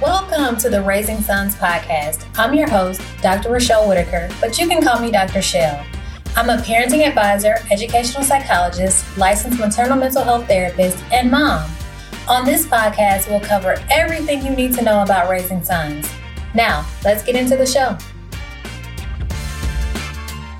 Welcome to the Raising Sons podcast. I'm your host, Dr. Richelle Whittaker, but you can call me Dr. Shell. I'm a parenting advisor, educational psychologist, licensed maternal mental health therapist, and mom. On this podcast, we'll cover everything you need to know about raising sons. Now, let's get into the show.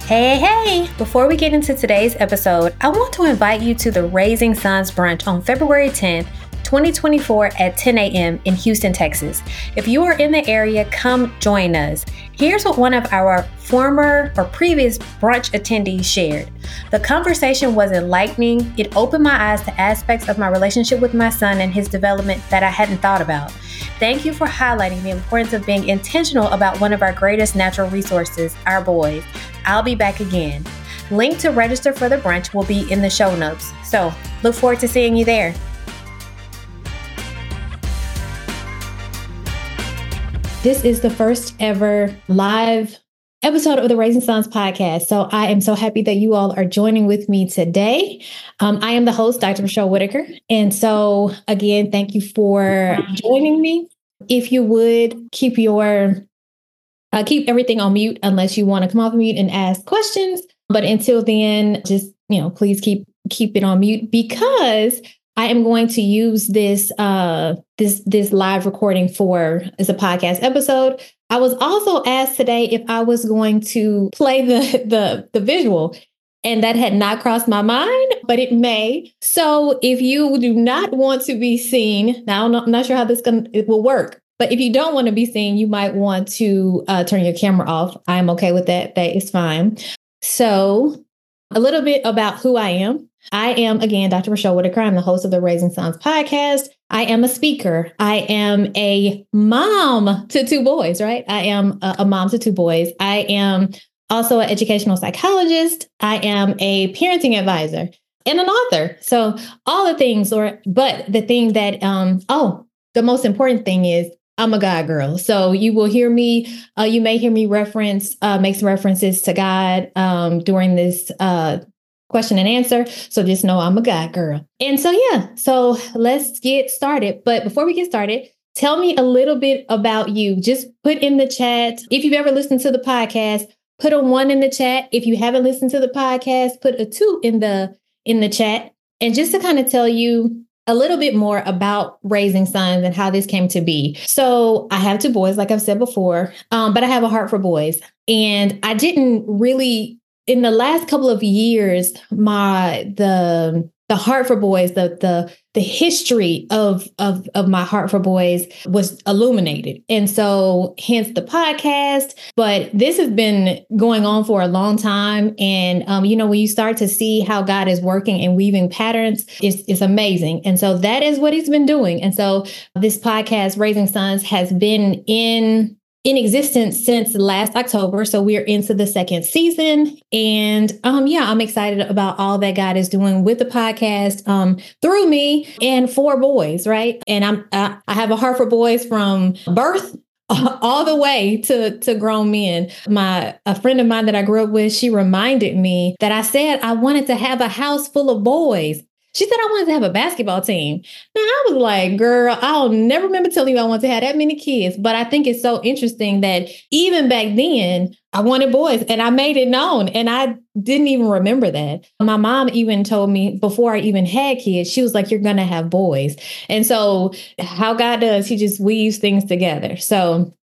Hey, hey! Before we get into today's episode, I want to invite you to the Raising Sons brunch on February 10th 2024 at 10 a.m. in Houston, Texas. If you are in the area, come join us. Here's what one of our former or previous brunch attendees shared. The conversation was enlightening. It opened my eyes to aspects of my relationship with my son and his development that I hadn't thought about. Thank you for highlighting the importance of being intentional about one of our greatest natural resources, our boys. I'll be back again. Link to register for the brunch will be in the show notes. So, look forward to seeing you there. This is the first ever live episode of the Raising Sons podcast. So I am so happy that you all are joining with me today. Um, I am the host, Dr. Richelle Whittaker. And so, again, thank you for joining me. If you would keep your uh, keep everything on mute unless you want to come off mute and ask questions. But until then, just you know, please keep keep it on mute because I am going to use this uh this this live recording for as a podcast episode. I was also asked today if I was going to play the the the visual and that had not crossed my mind, but it may. So if you do not want to be seen, now I'm not, I'm not sure how this can it will work. But if you don't want to be seen, you might want to uh, turn your camera off. I'm okay with that. That is fine. So, a little bit about who I am. I am, again, Dr. Richelle Whittaker. I'm the host of the Raising Sons podcast. I am a speaker. I am a mom to two boys, right? I am a, a mom to two boys. I am also an educational psychologist. I am a parenting advisor and an author. So all the things, or but the thing that um, oh, the most important thing is I'm a God girl. So you will hear me, uh, you may hear me reference, uh, make some references to God um, during this uh, question and answer. So just know I'm a God girl. And so, yeah, so let's get started. But before we get started, tell me a little bit about you. Just put in the chat. If you've ever listened to the podcast, put a one in the chat. If you haven't listened to the podcast, put a two in the in the chat. And just to kind of tell you a little bit more about raising sons and how this came to be. So I have two boys, like I've said before, um, but I have a heart for boys. And I didn't really in the last couple of years, my the the heart for boys, the the the history of of of my heart for boys was illuminated, and so hence the podcast. But this has been going on for a long time, and um, you know when you start to see how God is working and weaving patterns, it's it's amazing. And so that is what He's been doing. And so this podcast, Raising Sons, has been in in existence since last October. So we're into the second season. And um, yeah, I'm excited about all that God is doing with the podcast um, through me and for boys, right? And I'm I, I have a heart for boys from birth all the way to to grown men. My a friend of mine that I grew up with, she reminded me that I said I wanted to have a house full of boys. She said I wanted to have a basketball team. Now I was like, girl, I'll never remember telling you I want to have that many kids. But I think it's so interesting that even back then, I wanted boys and I made it known. And I didn't even remember that. My mom even told me before I even had kids, she was like, You're gonna have boys. And so how God does, he just weaves things together. So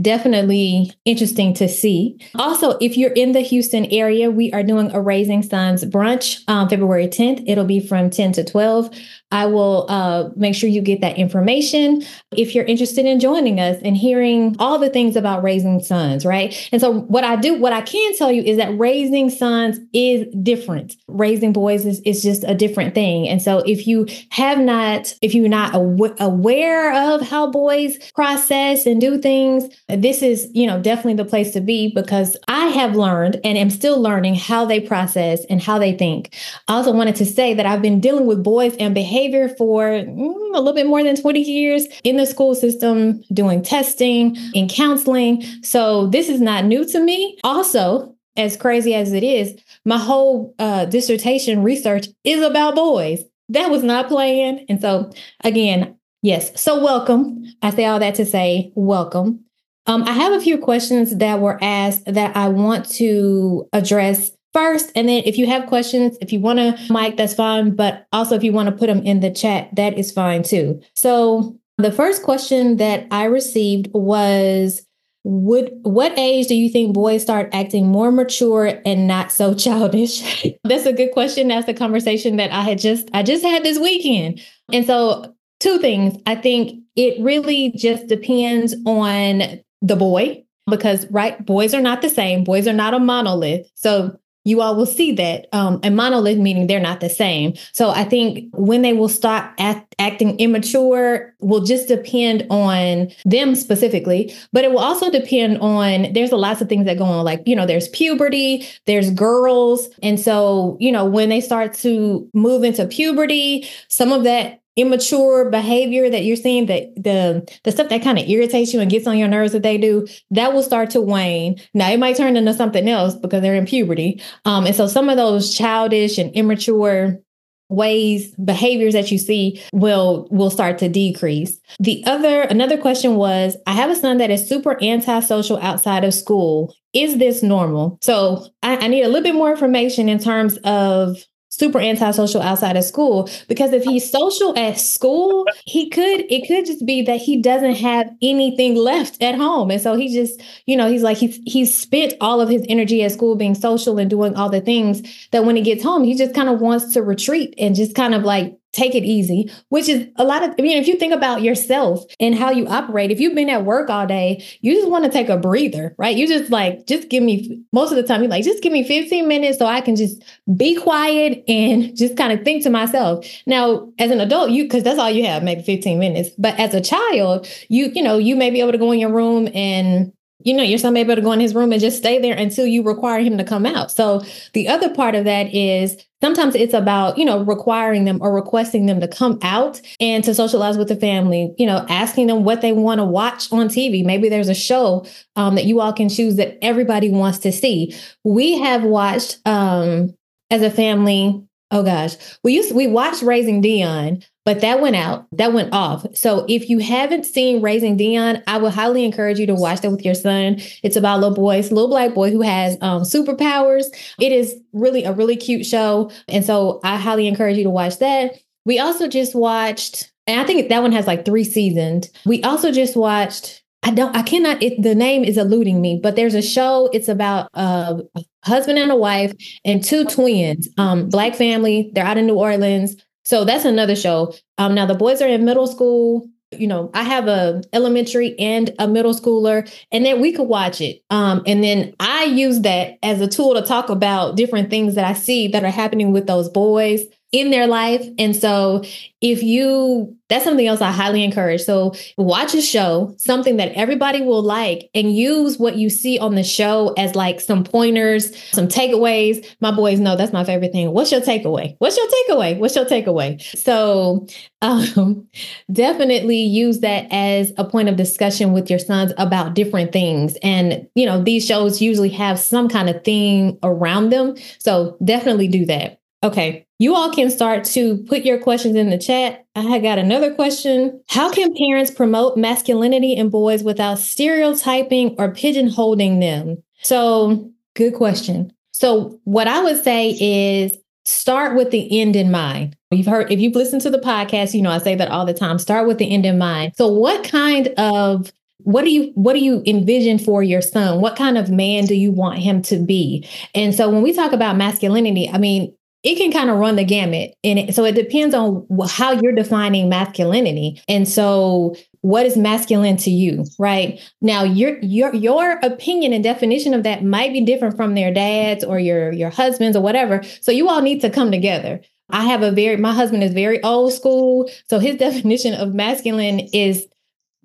definitely interesting to see. Also, if you're in the Houston area, we are doing a Raising Sons brunch um, February 10th. It'll be from 10 to 12. I will uh, make sure you get that information if you're interested in joining us and hearing all the things about raising sons, right? And so, what I do, what I can tell you is that raising sons is different. Raising boys is, is just a different thing. And so, if you have not, if you're not aw- aware of how boys process and do things, this is, you know, definitely the place to be because I have learned and am still learning how they process and how they think. I also wanted to say that I've been dealing with boys and behavior for mm, a little bit more than 20 years in the school system, doing testing and counseling. So this is not new to me. Also, as crazy as it is, my whole uh, dissertation research is about boys. That was not planned. And so, again, Yes. So welcome. I say all that to say welcome. Um, I have a few questions that were asked that I want to address first. And then if you have questions, if you want to mic, that's fine. But also if you want to put them in the chat, that is fine too. So the first question that I received was would what age do you think boys start acting more mature and not so childish? That's a good question. That's the conversation that I had just I just had this weekend. And so two things. I think it really just depends on the boy because right boys are not the same boys are not a monolith so you all will see that um, a monolith meaning they're not the same. So I think when they will start act, acting immature will just depend on them specifically, but it will also depend on there's a lots of things that go on. Like you know, there's puberty, there's girls, and so you know when they start to move into puberty, some of that immature behavior that you're seeing that the the stuff that kind of irritates you and gets on your nerves that they do that will start to wane. Now it might turn into something else because they're in puberty. Um and so some of those childish and immature ways behaviors that you see will will start to decrease. The other another question was i have a son that is super antisocial outside of school. Is this normal? So I, I need a little bit more information in terms of super antisocial outside of school because if he's social at school he could it could just be that he doesn't have anything left at home. And so he just you know he's like he's he's spent all of his energy at school being social and doing all the things that when he gets home he just kind of wants to retreat and just kind of like take it easy, which is a lot of, I mean, if you think about yourself and how you operate, if you've been at work all day, you just want to take a breather, right? You just like, just give me, most of the time, you're like, just give me 15 minutes so I can just be quiet and just kind of think to myself. Now, as an adult, you, because that's all you have, maybe 15 minutes. But as a child, you, you know, you may be able to go in your room and you know, your son may to go in his room and just stay there until you require him to come out. So the other part of that is sometimes it's about, you know, requiring them or requesting them to come out and to socialize with the family, you know, asking them what they want to watch on TV. Maybe there's a show um, that you all can choose that everybody wants to see. We have watched um, as a family Oh gosh. We used we watched Raising Dion, but that went out. That went off. So if you haven't seen Raising Dion, I would highly encourage you to watch that with your son. It's about little boy, it's a little black boy who has um, superpowers. It is really a really cute show. And so I highly encourage you to watch that. We also just watched, and I think that one has like three seasons. We also just watched I don't, I cannot, it, the name is eluding me, but there's a show. It's about a husband and a wife and two twins, um, black family. They're out in New Orleans. So that's another show. Um, now the boys are in middle school. You know, I have a elementary and a middle schooler, and then we could watch it. Um, and then I use that as a tool to talk about different things that I see that are happening with those boys in their life. And so if you that's something else I highly encourage. So watch a show, something that everybody will like, and use what you see on the show as like some pointers, some takeaways. My boys know that's my favorite thing. What's your takeaway? What's your takeaway? What's your takeaway? So um, definitely use that as a point of discussion with your sons about different things. And you know, these shows usually have some kind of theme around them. So definitely do that. Okay. You all can start to put your questions in the chat. I got another question. How can parents promote masculinity in boys without stereotyping or pigeonholing them? So, good question. So, what I would say is start with the end in mind. You've heard, if you've listened to the podcast, you know, I say that all the time start with the end in mind. So, what kind of what do you what do you envision for your son what kind of man do you want him to be and so when we talk about masculinity i mean it can kind of run the gamut. And it, so it depends on how you're defining masculinity. And so what is masculine to you, right? Now your your your opinion and definition of that might be different from their dads or your your husbands or whatever. So you all need to come together. I have a very my husband is very old school, so his definition of masculine is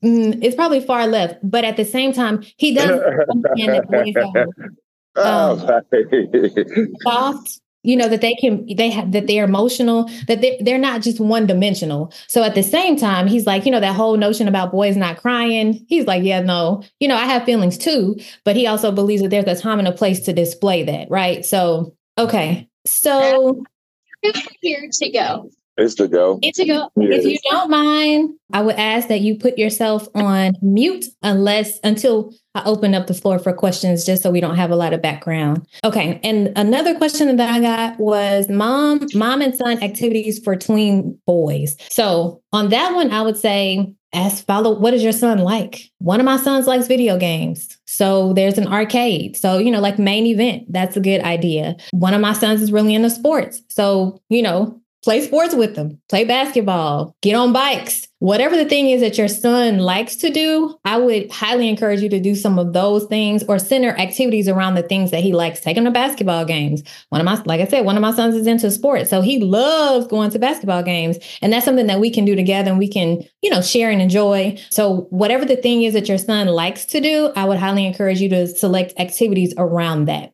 mm, it's probably far left, but at the same time, he does understand that um, soft you know that they can they have that they're emotional that they, they're not just one dimensional so at the same time he's like you know that whole notion about boys not crying. He's like yeah no. You know i have feelings too but he also believes that there's a time and a place to display that right? So okay. So here to go It's to go. It's to go. If you don't mind, I would ask that you put yourself on mute unless until I open up the floor for questions just so we don't have a lot of background. Okay. And another question that I got was mom, mom and son activities for tween boys. So on that one, I would say ask follow what is your son like one of my sons likes video games so there's an arcade so you know like main event that's a good idea one of my sons is really into sports so you know play sports with them, play basketball, get on bikes, whatever the thing is that your son likes to do. I would highly encourage you to do some of those things or center activities around the things that he likes. Take him to basketball games. One of my, like I said, one of my sons is into sports. So he loves going to basketball games. And that's something that we can do together and we can, you know, share and enjoy. So whatever the thing is that your son likes to do, I would highly encourage you to select activities around that.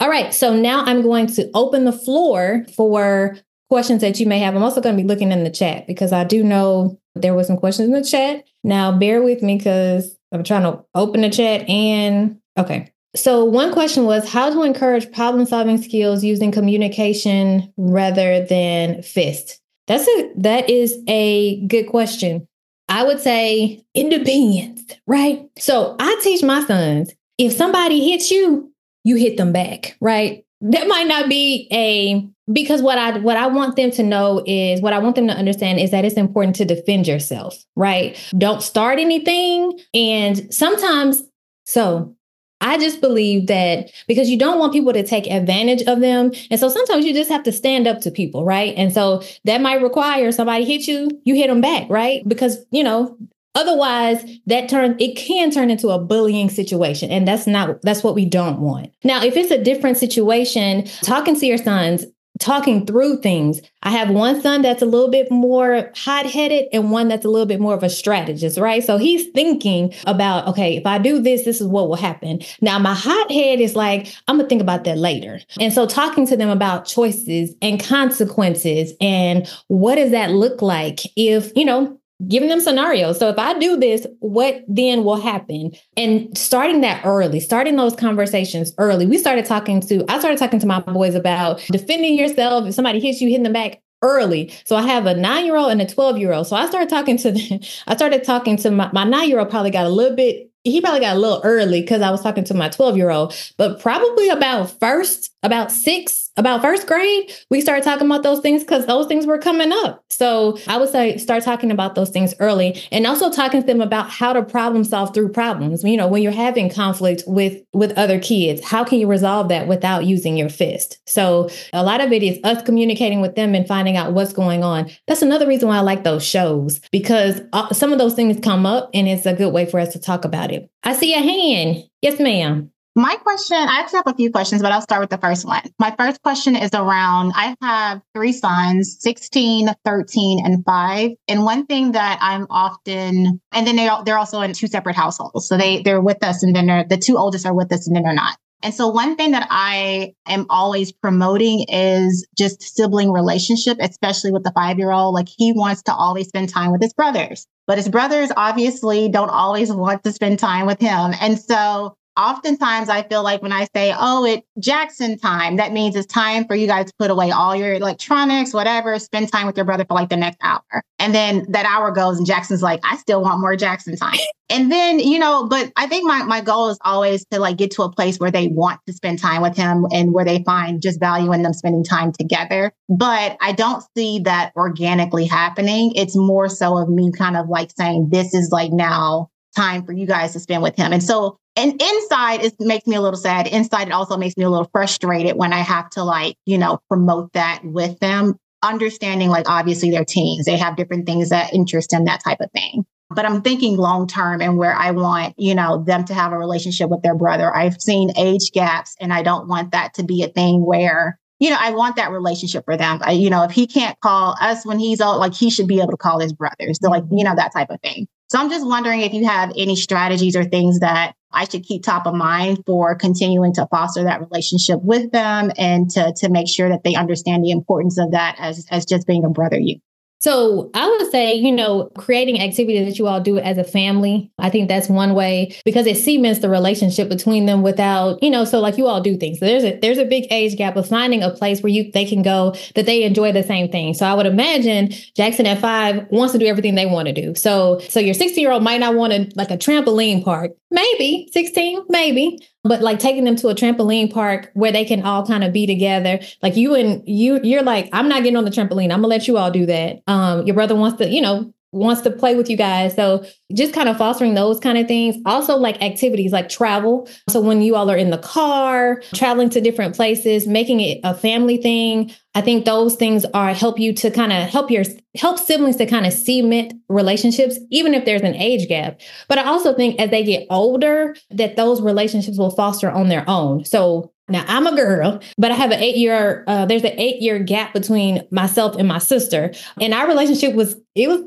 All right, so now I'm going to open the floor for questions that you may have. I'm also going to be looking in the chat because I do know there were some questions in the chat. Now, bear with me because I'm trying to open the chat and okay. So, one question was how to encourage problem solving skills using communication rather than fist. That's a that is a good question. I would say independence, right? So, I teach my sons if somebody hits you, you hit them back, right? That might not be a because what I what I want them to know is what I want them to understand is that it's important to defend yourself, right? Don't start anything and sometimes so I just believe that because you don't want people to take advantage of them. And so sometimes you just have to stand up to people, right? And so that might require somebody hit you, you hit them back, right? Because, you know, Otherwise, that turn it can turn into a bullying situation. And that's not that's what we don't want. Now, if it's a different situation, talking to your sons, talking through things. I have one son that's a little bit more hot headed and one that's a little bit more of a strategist, right? So he's thinking about, okay, if I do this, this is what will happen. Now, my hot head is like, I'm going to think about that later. And so talking to them about choices and consequences and what does that look like if, you know, giving them scenarios. So if I do this, what then will happen? And starting that early, starting those conversations early. We started talking to, I started talking to my boys about defending yourself. If somebody hits you, hitting them back early. So I have a nine year old and a 12 year old. So I started talking to them. I started talking to my, my nine year old probably got a little bit he probably got a little early because I was talking to my 12 year old, but probably about first, about six, about first grade, we started talking about those things because those things were coming up. So I would say start talking about those things early and also talking to them about how to problem solve through problems. You know, when you're having conflict with with other kids, how can you resolve that without using your fist? So a lot of it is us communicating with them and finding out what's going on. That's another reason why I like those shows because uh, some of those things come up and it's a good way for us to talk about it. I see a hand. Yes, ma'am. My question, I actually have a few questions, but I'll start with the first one. My first question is around I have three sons, 16, 13, and five. And one thing that I'm often, and then they, they're also in two separate households. So they, they're with us and then they're, the two oldest are with us and then they're not. And so one thing that I am always promoting is just sibling relationship, especially with the five year old. Like he wants to always spend time with his brothers, but his brothers obviously don't always want to spend time with him. And so oftentimes I feel like when I say, oh, it Jackson time, that means it's time for you guys to put away all your electronics, whatever, spend time with your brother for like the next hour. And then that hour goes and Jackson's like, I still want more Jackson time. and then, you know, but I think my, my goal is always to like get to a place where they want to spend time with him and where they find just value in them spending time together. But I don't see that organically happening. It's more so of me kind of like saying, this is like now time for you guys to spend with him. And so and inside it makes me a little sad. Inside it also makes me a little frustrated when I have to like, you know, promote that with them. Understanding like obviously they're teens. They have different things that interest them, that type of thing. But I'm thinking long term and where I want, you know, them to have a relationship with their brother. I've seen age gaps and I don't want that to be a thing where you know, I want that relationship for them. I, you know, if he can't call us when he's old, like he should be able to call his brothers. So, like, you know, that type of thing. So I'm just wondering if you have any strategies or things that I should keep top of mind for continuing to foster that relationship with them and to, to make sure that they understand the importance of that as, as just being a brother you. So I would say, you know, creating activities that you all do as a family. I think that's one way because it cements the relationship between them without, you know, so like you all do things. So there's a there's a big age gap of finding a place where you they can go that they enjoy the same thing. So I would imagine Jackson at five wants to do everything they want to do. So so your 16 year old might not want to like a trampoline park. Maybe 16, maybe. But like taking them to a trampoline park where they can all kind of be together like you and you you're like i'm not getting on the trampoline. I'm gonna let you all do that. Um your brother wants to you know wants to play with you guys. So just kind of fostering those kind of things. Also like activities like travel. So when you all are in the car, traveling to different places, making it a family thing. I think those things are help you to kind of help your help siblings to kind of cement relationships, even if there's an age gap. But I also think as they get older, that those relationships will foster on their own. So now I'm a girl, but I have an eight year. Uh, there's an eight year gap between myself and my sister, and our relationship was it was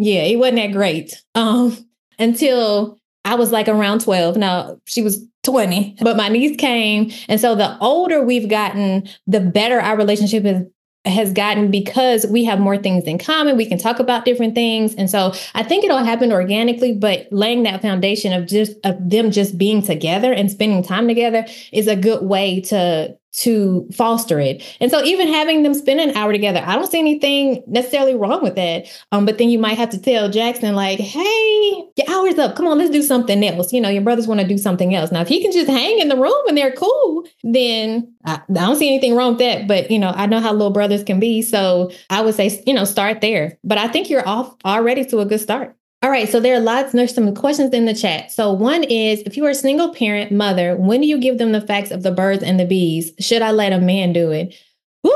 yeah, it wasn't that great. Um, until I was like around 12. Now she was 20, but my niece came. And so the older we've gotten, the better our relationship is has gotten because we have more things in common. We can talk about different things. And so I think it all happened organically, but laying that foundation of just of them just being together and spending time together is a good way to to foster it. And so even having them spend an hour together, I don't see anything necessarily wrong with that. Um, but then you might have to tell Jackson, like, hey, your hour's up. Come on, let's do something else. You know, your brothers want to do something else. Now, if he can just hang in the room and they're cool, then I, I don't see anything wrong with that. But, you know, I know how little brothers can be. So I would say, you know, start there. But I think you're off already to a good start. All right, so there are lots, there's some questions in the chat. So one is if you are a single parent mother, when do you give them the facts of the birds and the bees? Should I let a man do it? Woo!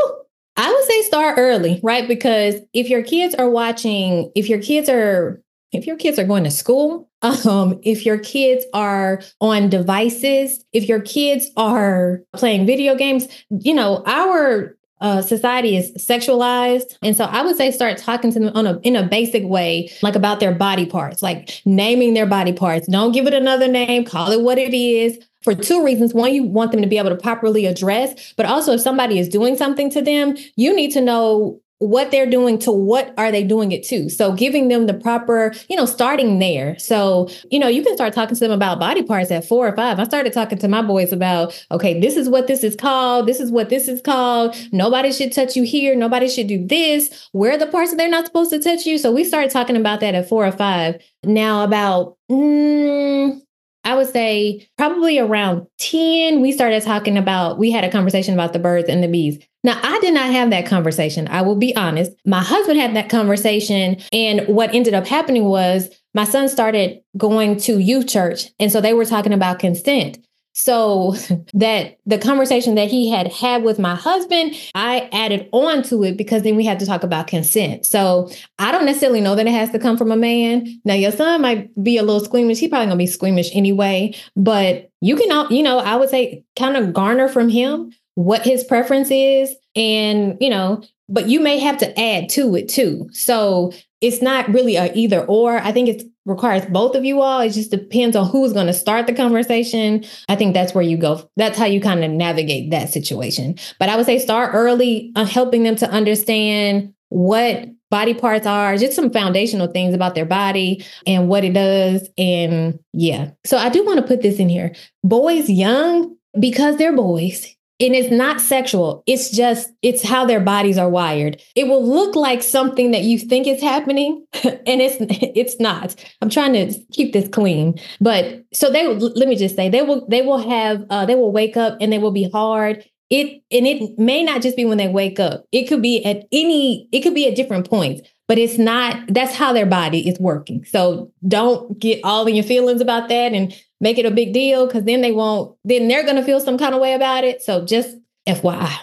I would say start early, right? Because if your kids are watching, if your kids are if your kids are going to school, um, if your kids are on devices, if your kids are playing video games, you know, our uh, society is sexualized. And so I would say start talking to them on a, in a basic way, like about their body parts, like naming their body parts. Don't give it another name, call it what it is for two reasons. One, you want them to be able to properly address, but also if somebody is doing something to them, you need to know what they're doing to what are they doing it to. So giving them the proper you know starting there. So you know you can start talking to them about body parts at four or five. I started talking to my boys about okay this is what this is called. This is what this is called. Nobody should touch you here. Nobody should do this. Where are the parts that they're not supposed to touch you? So we started talking about that at four or five. Now about mm, I would say probably around 10, we started talking about, we had a conversation about the birds and the bees. Now, I did not have that conversation. I will be honest. My husband had that conversation. And what ended up happening was my son started going to youth church. And so they were talking about consent. So that the conversation that he had had with my husband, I added on to it because then we had to talk about consent. So I don't necessarily know that it has to come from a man. Now your son might be a little squeamish. He probably gonna be squeamish anyway, but you can, you know, I would say kind of garner from him what his preference is and you know but you may have to add to it too so it's not really a either or i think it requires both of you all. It just depends on who's going to start the conversation. I think that's where you go. That's how you kind of navigate that situation. But i would say start early on helping them to understand what body parts are just some foundational things about their body and what it does and yeah. So i do want to put this in here. Boys young because they're boys and it's not sexual. It's just it's how their bodies are wired. It will look like something that you think is happening and it's it's not. I'm trying to keep this clean. But so they let me just say they will they will have uh, they will wake up and they will be hard. It and it may not just be when they wake up. It could be at any it could be at different points but it's not that's how their body is working. So don't get all in your feelings about that and make it a big deal because then they won't, then they're going to feel some kind of way about it. So just FYI.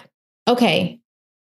Okay.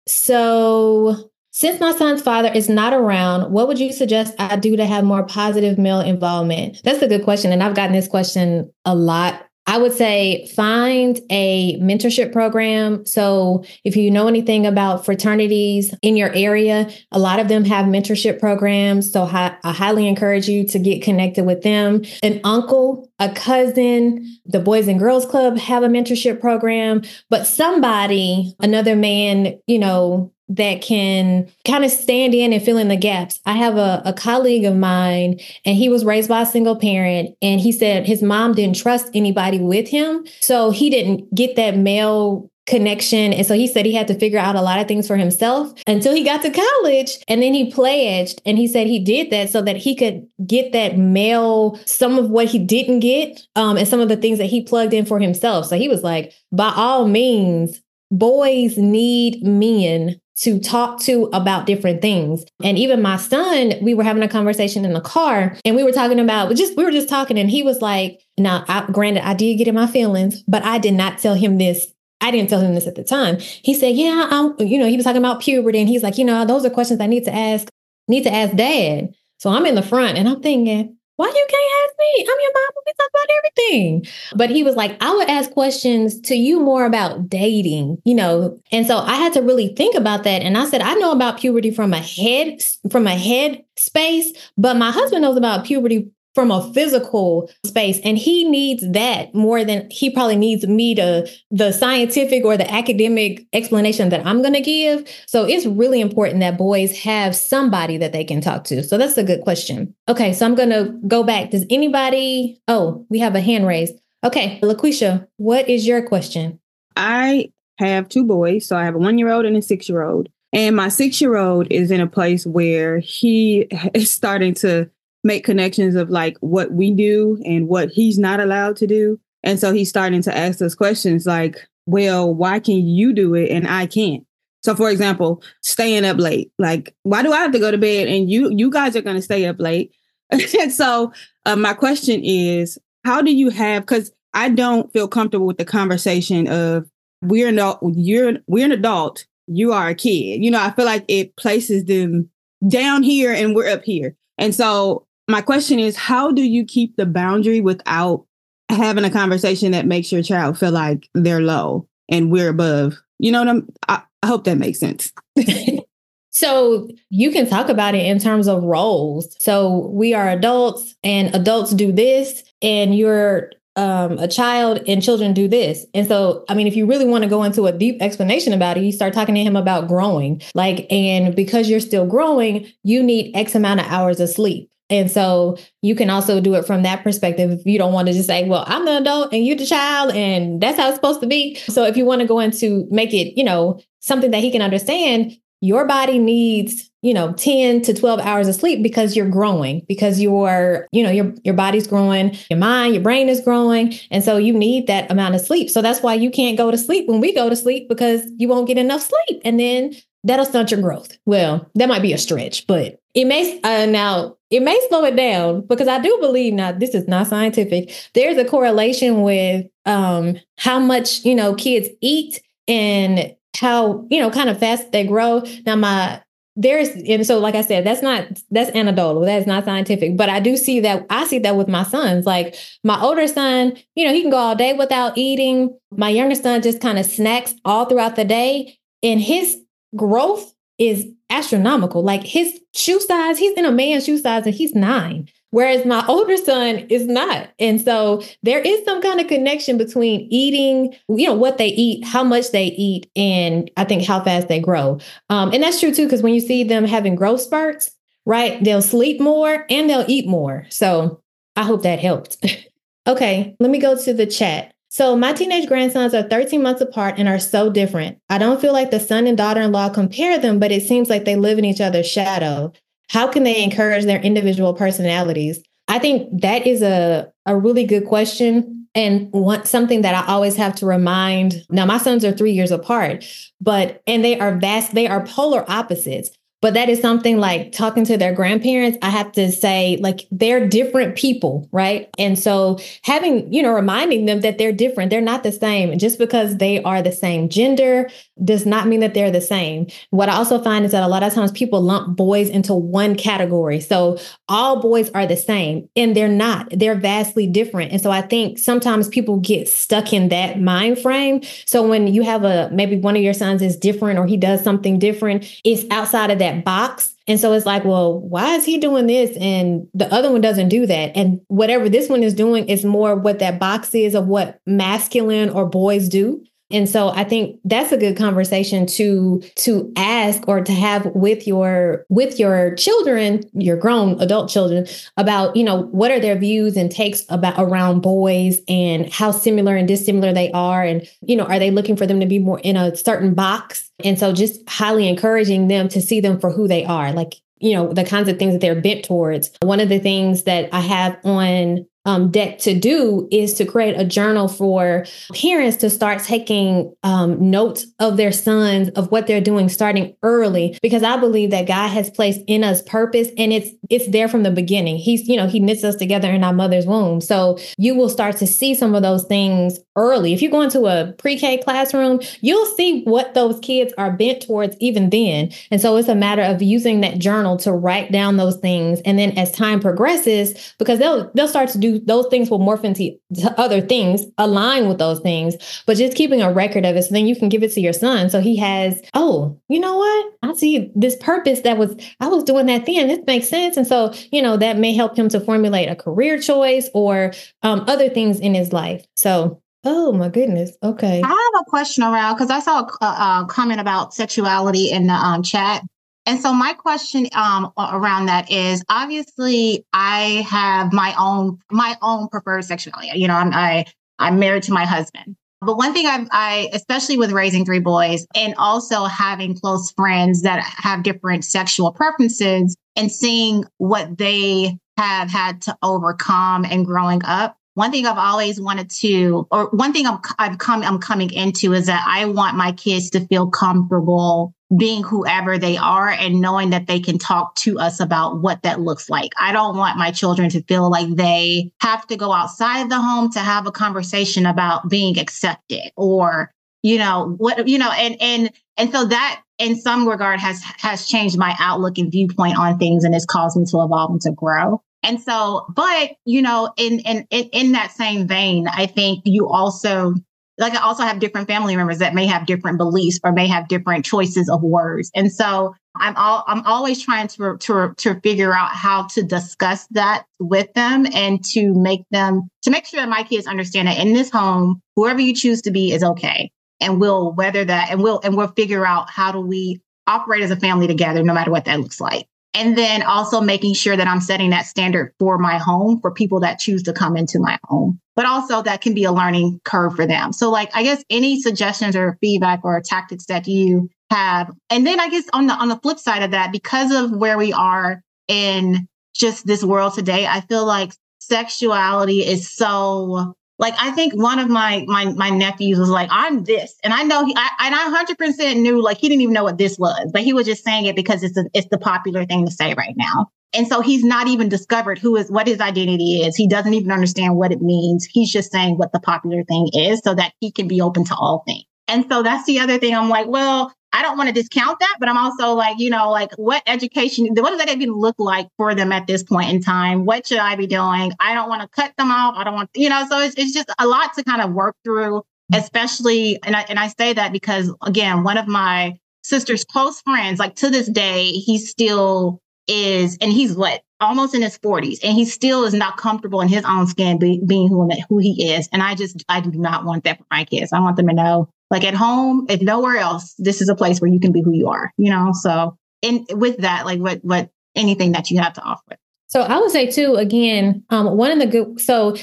So since my son's father is not around, what would you suggest I do to have more positive male involvement? That's a good question. And I've gotten this question a lot I would say find a mentorship program. So, if you know anything about fraternities in your area, a lot of them have mentorship programs. So, I highly encourage you to get connected with them. An uncle, a cousin, the Boys and Girls Club have a mentorship program, but somebody, another man, you know, that can kind of stand in and fill in the gaps. I have a, a colleague of mine, and he was raised by a single parent, and he said his mom didn't trust anybody with him. So he didn't get that male connection. And so he said he had to figure out a lot of things for himself until he got to college. And then he pledged and he said he did that so that he could get that male, some of what he didn't get, um, and some of the things that he plugged in for himself. So he was like, by all means, boys need men to talk to about different things. And even my son, we were having a conversation in the car and we were talking about just we were just talking and he was like, now I, granted I did get in my feelings, but I did not tell him this I didn't tell him this at the time. He said, "Yeah, I'm." You know, he was talking about puberty, and he's like, "You know, those are questions I need to ask. Need to ask Dad." So I'm in the front, and I'm thinking, "Why you can't ask me? I'm your mom. We talk about everything." But he was like, "I would ask questions to you more about dating, you know." And so I had to really think about that. And I said, "I know about puberty from a head from a head space, but my husband knows about puberty from a physical space. And he needs that more than he probably needs me to the scientific or the academic explanation that I'm going to give. So it's really important that boys have somebody that they can talk to. So that's a good question. Okay so I'm going to go back. Does anybody oh we have a hand raised. Okay LaQuisha what is your question? I have two boys. So I have a 1 year old and a 6 year old and my 6 year old is in a place where he is starting to make connections of like what we do and what he's not allowed to do. And so he's starting to ask us questions like, well, why can you do it and I can't? So for example, staying up late. Like, why do I have to go to bed and you you guys are going to stay up late? and so uh, my question is, how do you have cuz I don't feel comfortable with the conversation of we're not you're we're an adult, you are a kid. You know, I feel like it places them down here and we're up here. And so my question is how do you keep the boundary without having a conversation that makes your child feel like they're low and we're above you know what i'm i, hope that makes sense so you can talk about it in terms of roles so we are adults and adults do this and you're um, a child and children do this. And so, I mean, if you really want to go into a deep explanation about it, you start talking to him about growing. Like, and because you're still growing, you need X amount of hours of sleep. And so you can also do it from that perspective if you don't want to just say, well, I'm the adult and you're the child and that's how it's supposed to be. So if you want to go into make it, you know, something that he can understand, your body needs, you know, 10 to 12 hours of sleep because you're growing, because you're, you know, your your body's growing, your mind, your brain is growing, and so you need that amount of sleep. So that's why you can't go to sleep when we go to sleep because you won't get enough sleep. And then that'll stunt your growth. Well, that might be a stretch, but it may uh, now it may slow it down because I do believe now this is not scientific. There's a correlation with um, how much you know kids eat and how you know kind of fast they grow. Now my there's and so like I said, that's not that's anecdotal. That's not scientific. But I do see that I see that with my sons. Like my older son, you know, he can go all day without eating. My younger son just kind of snacks all throughout the day, and his growth is astronomical. Like his shoe size, he's in a man's shoe size and he's nine. Whereas my older son is not. And so there is some kind of connection between eating, you know, what they eat, how much they eat, and I think how fast they grow. Um, and that's true too, because when you see them having growth spurts, right, they'll sleep more and they'll eat more. So I hope that helped. okay, let me go to the chat. So, my teenage grandsons are 13 months apart and are so different. I don't feel like the son and daughter in law compare them, but it seems like they live in each other's shadow. How can they encourage their individual personalities? I think that is a, a really good question and something that I always have to remind. Now, my sons are three years apart, but and they are vast, they are polar opposites. But that is something like talking to their grandparents. I have to say, like, they're different people, right? And so having, you know, reminding them that they're different, they're not the same. Just because they are the same gender does not mean that they're the same. What I also find is that a lot of times people lump boys into one category. So all boys are the same, and they're not. They're vastly different. And so I think sometimes people get stuck in that mind frame. So when you have a maybe one of your sons is different or he does something different, it's outside of that that box. And so it's like, well, why is he doing this? And the other one doesn't do that. And whatever this one is doing is more what that box is of what masculine or boys do. And so I think that's a good conversation to to ask or to have with your with your children, your grown adult children about, you know, what are their views and takes about around boys and how similar and dissimilar they are and, you know, are they looking for them to be more in a certain box? And so just highly encouraging them to see them for who they are. Like you know the kinds of things that they're bent towards one of the things that i have on um, deck to do is to create a journal for parents to start taking um, notes of their sons of what they're doing starting early because i believe that god has placed in us purpose and it's it's there from the beginning. He's you know he knits us together in our mother's womb. So you will start to see some of those things early. If you go into a pre-k classroom you'll see what those kids are bent towards even then. And so it's a matter of using that journal to write down those things. And then as time progresses because they'll they'll start to do those things will morph into other things, align with those things, but just keeping a record of it. So then you can give it to your son. So he has, oh, you know what? I see this purpose that was, I was doing that then. This makes sense. And so, you know, that may help him to formulate a career choice or um, other things in his life. So Oh my goodness. Okay. I have a question around because I saw a, a, comment about sexuality in the um, chat. And so my question um, around that is obviously I have my own my own preferred sexuality. You know, I'm I I'm married to my husband. But one thing I've, I, especially with raising three boys and also having close friends that have different sexual preferences and seeing what they have had to overcome and growing up. One thing I've always wanted to, or one thing I'm, I've come, I'm coming into is that I want my kids to feel comfortable being whoever they are and knowing that they can talk to us about what that looks like. I don't want my children to feel like they have to go outside the home to have a conversation about being accepted or, you know, what, you know, and, and, and so that in some regard has, has changed my outlook and viewpoint on things and has caused me to evolve and to grow. And so, but, you know, in, in, in that same vein, I think you also like I also have different family members that may have different beliefs or may have different choices of words. And so I'm all I'm always trying to to to figure out how to discuss that with them and to make them to make sure that my kids understand that in this home, whoever you choose to be is okay. And we'll weather that and we'll and we'll figure out how do we operate as a family together no matter what that looks like. And then also making sure that I'm setting that standard for my home for people that choose to come into my home. But also that can be a learning curve for them. So like I guess any suggestions or feedback or tactics that you have. And then I guess on the on the flip side of that, because of where we are in just this world today, I feel like sexuality is so like I think one of my my my nephews was like, "I'm this," and I know he, I, and I hundred percent knew like he didn't even know what this was, but he was just saying it because it's a, it's the popular thing to say right now. And so he's not even discovered who is what his identity is. He doesn't even understand what it means. He's just saying what the popular thing is so that he can be open to all things. And so that's the other thing. I'm like, well, I don't want to discount that, but I'm also like, you know, like what education, what does that even look like for them at this point in time? What should I be doing? I don't want to cut them off. I don't want, you know, so it's, it's just a lot to kind of work through, especially. And I, and I say that because again, one of my sister's close friends, like to this day, he still is, and he's what, almost in his 40s, and he still is not comfortable in his own skin be, being who, who he is. And I just, I do not want that for my kids. I want them to know like at home, if nowhere else, this is a place where you can be who you are, you know? So and with that, like what what anything that you have to offer. So I would say too, again, um, one of the good so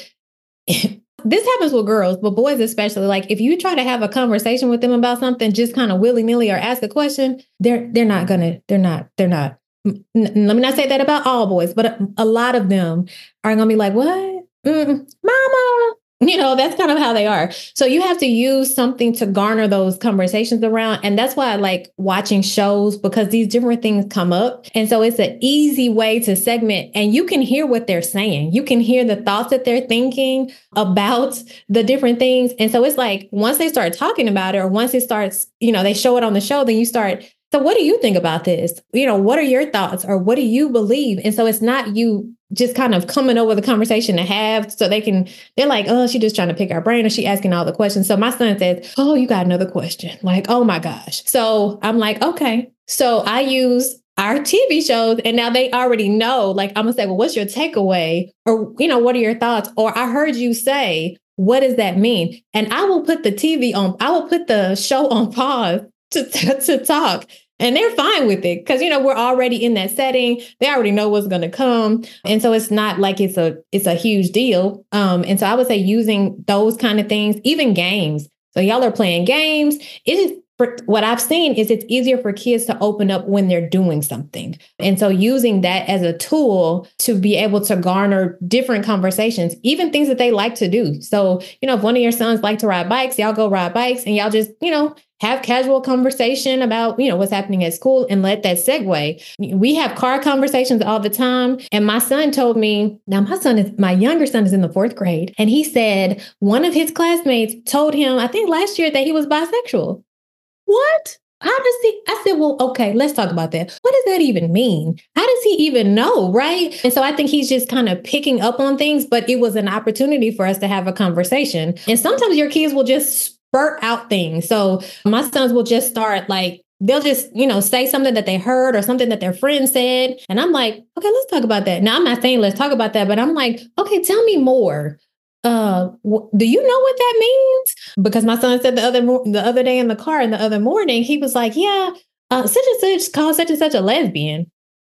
this happens with girls, but boys especially. Like if you try to have a conversation with them about something, just kind of willy nilly or ask a question, they're they're not gonna they're not they're not. N- let me not say that about all boys, but a, a lot of them are gonna be like, "What, mm, mama? You know, that's kind of how they are. So you have to use something to garner those conversations around. And that's why I like watching shows because these different things come up. And so it's an easy way to segment and you can hear what they're saying. You can hear the thoughts that they're thinking about the different things. And so it's like once they start talking about it or once it starts, you know, they show it on the show, then you start so, what do you think about this? You know, what are your thoughts or what do you believe? And so it's not you just kind of coming over the conversation to have so they can, they're like, oh, she just trying to pick our brain or she asking all the questions. So my son says, oh, you got another question. Like, oh my gosh. So I'm like, okay. So I use our TV shows and now they already know, like, I'm gonna say, well, what's your takeaway? Or, you know, what are your thoughts? Or I heard you say, what does that mean? And I will put the TV on, I will put the show on pause to, to, to talk. And they're fine with it because you know we're already in that setting. They already know what's going to come, and so it's not like it's a it's a huge deal. Um, and so I would say using those kind of things, even games. So y'all are playing games. It is for what I've seen is it's easier for kids to open up when they're doing something. And so using that as a tool to be able to garner different conversations, even things that they like to do. So, you know, if one of your sons like to ride bikes, y'all go ride bikes and y'all just, you know, have casual conversation about, you know, what's happening at school and let that segue. We have car conversations all the time. And my son told me, now my son is, my younger son is in the fourth grade. And he said one of his classmates told him, I think last year that he was bisexual. What? How does he? I said, well, okay, let's talk about that. What does that even mean? How does he even know? Right. And so I think he's just kind of picking up on things, but it was an opportunity for us to have a conversation. And sometimes your kids will just spurt out things. So my sons will just start like, they'll just, you know, say something that they heard or something that their friend said. And I'm like, okay, let's talk about that. Now, I'm not saying let's talk about that, but I'm like, okay, tell me more uh do you know what that means because my son said the other mo- the other day in the car and the other morning he was like yeah uh, such and such called such and such a lesbian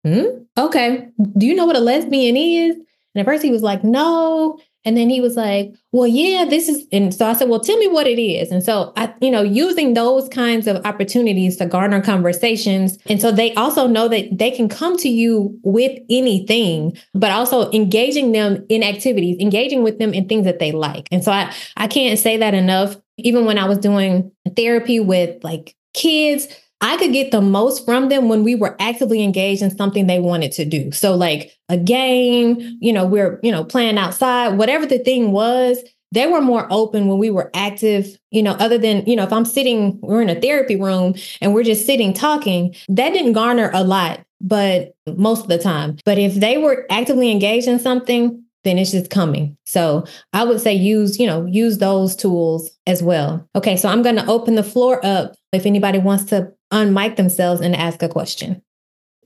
hmm? okay do you know what a lesbian is and at first he was like no and then he was like, well, yeah, this is, and so I said, well, tell me what it is. And so I, you know, using those kinds of opportunities to garner conversations. And so they also know that they can come to you with anything, but also engaging them in activities, engaging with them in things that they like. And so I, I can't say that enough. Even when I was doing therapy with like kids, I could get the most from them when we were actively engaged in something they wanted to do. So, like a game, you know, we're, you know, playing outside, whatever the thing was, they were more open when we were active, you know, other than, you know, if I'm sitting, we're in a therapy room and we're just sitting talking, that didn't garner a lot, but most of the time. But if they were actively engaged in something, then it's just coming. So I would say use, you know, use those tools as well. Okay, so I'm going to open the floor up if anybody wants to unmic themselves and ask a question.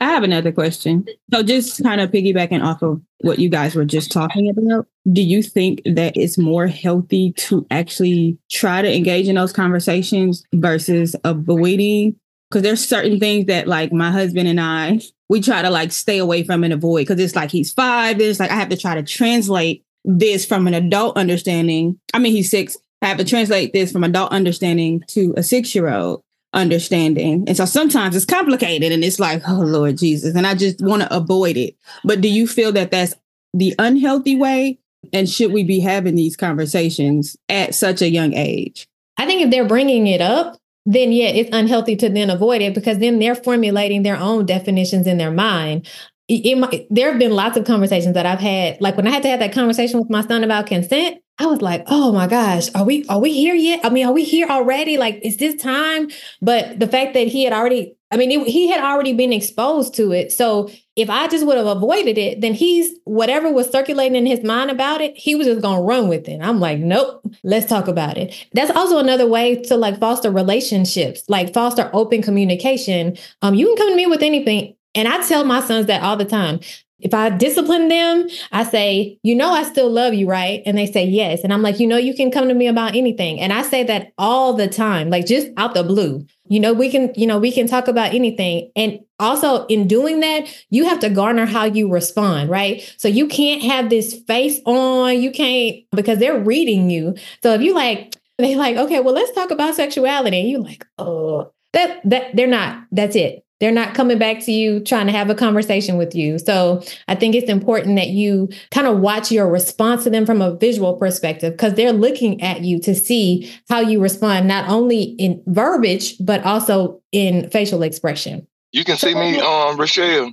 I have another question. So, just kind of piggybacking off of what you guys were just talking about, do you think that it's more healthy to actually try to engage in those conversations versus avoiding? Because there's certain things that, like, my husband and I, we try to like stay away from and avoid because it's like he's five. It's like I have to try to translate this from an adult understanding. I mean, he's six. I have to translate this from adult understanding to a six year old understanding. And so sometimes it's complicated and it's like, oh, Lord Jesus. And I just want to avoid it. But do you feel that that's the unhealthy way? And should we be having these conversations at such a young age? I think if they're bringing it up, then yeah, it's unhealthy to then avoid it because then they're formulating their own definitions in their mind. It, there have been lots of conversations that I've had, like when I had to have that conversation with my son about consent, I was like, oh my gosh, are we are we here yet? I mean, are we here already? Like, is this time? But the fact that he had already, I mean, it, he had already been exposed to it. So if I just would have avoided it, then he's whatever was circulating in his mind about it, he was just gonna run with it. I'm like, nope, let's talk about it. That's also another way to like foster relationships, like foster open communication. Um, you can come to me with anything. And I tell my sons that all the time. If I discipline them, I say, you know, I still love you, right? And they say, yes. And I'm like, you know, you can come to me about anything. And I say that all the time, like just out the blue. You know, we can, you know, we can talk about anything. And also in doing that, you have to garner how you respond, right? So you can't have this face on, you can't, because they're reading you. So if you like, they like, okay, well, let's talk about sexuality. And you like, oh, that that they're not, that's it. They're not coming back to you trying to have a conversation with you. So I think it's important that you kind of watch your response to them from a visual perspective because they're looking at you to see how you respond, not only in verbiage, but also in facial expression. You can see me, um, Richelle.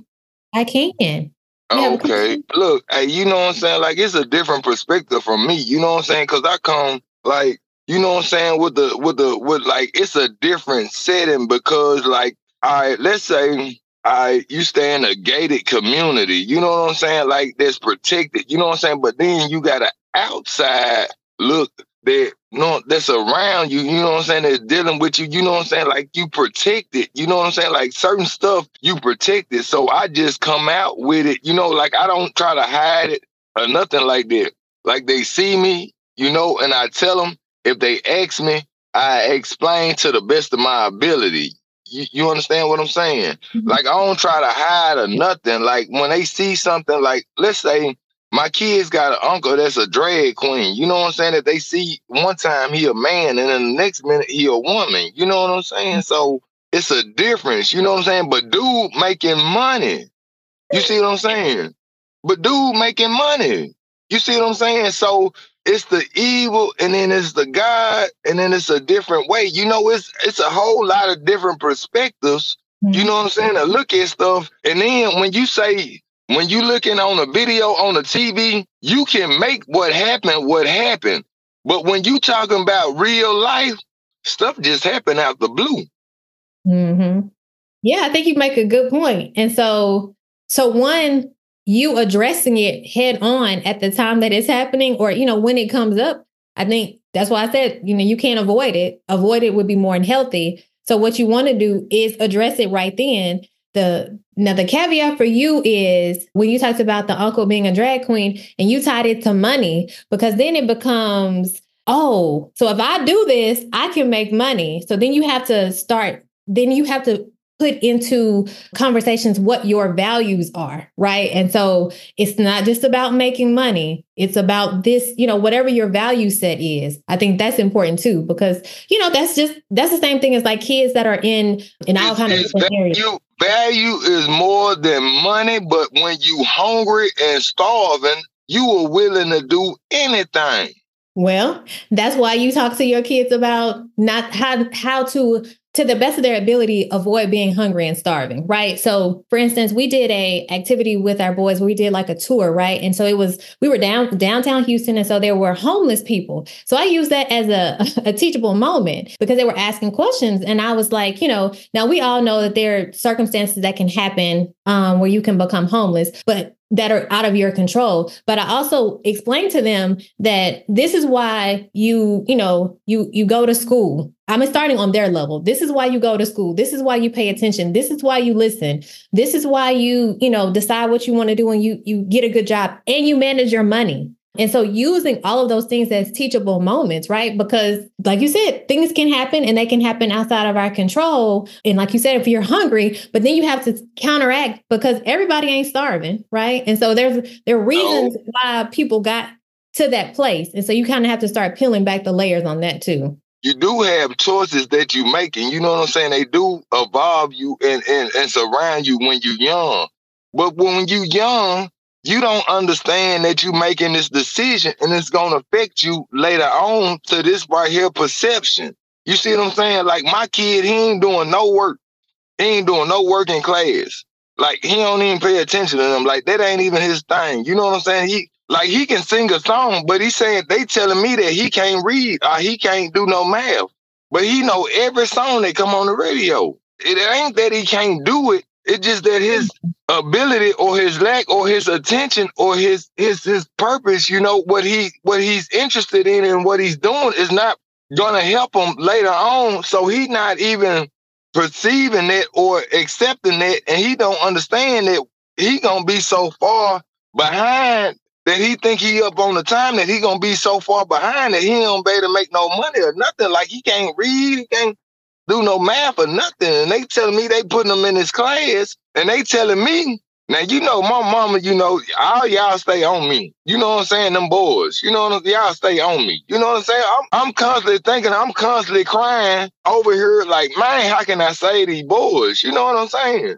I can. okay. Look, hey, you know what I'm saying? Like it's a different perspective from me. You know what I'm saying? Because I come like you know what I'm saying with the with the with like it's a different setting because like all right, let's say I you stay in a gated community, you know what I'm saying? Like that's protected, you know what I'm saying? But then you got an outside look that you know that's around you, you know what I'm saying, that's dealing with you, you know what I'm saying? Like you protect it, you know what I'm saying? Like certain stuff you protect it. So I just come out with it, you know, like I don't try to hide it or nothing like that. Like they see me, you know, and I tell them if they ask me, I explain to the best of my ability. You, you understand what I'm saying? Mm-hmm. Like I don't try to hide or nothing. Like when they see something, like let's say my kids got an uncle that's a drag queen. You know what I'm saying? That they see one time he a man and then the next minute he a woman. You know what I'm saying? So it's a difference. You know what I'm saying? But dude making money. You see what I'm saying? But dude making money. You see what I'm saying? So it's the evil and then it's the God and then it's a different way. You know, it's it's a whole lot of different perspectives. Mm-hmm. You know what I'm saying? To look at stuff. And then when you say when you looking on a video on the TV, you can make what happened what happened. But when you talking about real life, stuff just happen out the blue. Mm-hmm. Yeah, I think you make a good point. And so, so one, you addressing it head on at the time that it's happening, or you know, when it comes up. I think that's why I said, you know, you can't avoid it. Avoid it would be more unhealthy. So what you want to do is address it right then. The now the caveat for you is when you talked about the uncle being a drag queen and you tied it to money, because then it becomes, oh, so if I do this, I can make money. So then you have to start, then you have to put into conversations what your values are, right? And so it's not just about making money. It's about this, you know, whatever your value set is. I think that's important too, because you know, that's just that's the same thing as like kids that are in in all kind of different value, areas. Value is more than money, but when you hungry and starving, you are willing to do anything. Well, that's why you talk to your kids about not how how to to the best of their ability avoid being hungry and starving right? So for instance we did a activity with our boys we did like a tour right? And so it was we were down downtown houston and so there were homeless people. So i used that as a, a teachable moment because they were asking questions and i was like you know now we all know that there are circumstances that can happen um, where you can become homeless but that are out of your control. But i also explained to them that this is why you you know you you go to school. I'm starting on their level. This is why you go to school. This is why you pay attention. This is why you listen. This is why you you know decide what you want to do and you you get a good job and you manage your money and so using all of those things as teachable moments, right? Because like you said, things can happen and they can happen outside of our control. And like you said, if you're hungry, but then you have to counteract because everybody ain't starving, right? And so there's there are reasons oh. why people got to that place. And so you kind of have to start peeling back the layers on that too you do have choices that you make, and you know what I'm saying? They do evolve you and, and, and surround you when you're young. But when you're young, you don't understand that you're making this decision and it's going to affect you later on to this right here perception. You see what I'm saying? Like my kid, he ain't doing no work. He ain't doing no work in class. Like he don't even pay attention to them. Like that ain't even his thing. You know what I'm saying? He like he can sing a song, but he's saying they telling me that he can't read or he can't do no math. But he know every song that come on the radio. It ain't that he can't do it. It's just that his ability or his lack or his attention or his his his purpose, you know, what he what he's interested in and what he's doing is not gonna help him later on. So he's not even perceiving it or accepting it, and he don't understand that he gonna be so far behind that he think he up on the time that he gonna be so far behind that he don't be able to make no money or nothing. Like he can't read, he can't do no math or nothing. And they telling me they putting them in this class and they telling me, now you know my mama, you know, all y'all stay on me. You know what I'm saying? Them boys. You know what I'm y'all stay on me. You know what I'm saying? I'm, I'm constantly thinking, I'm constantly crying over here, like, man, how can I say these boys? You know what I'm saying?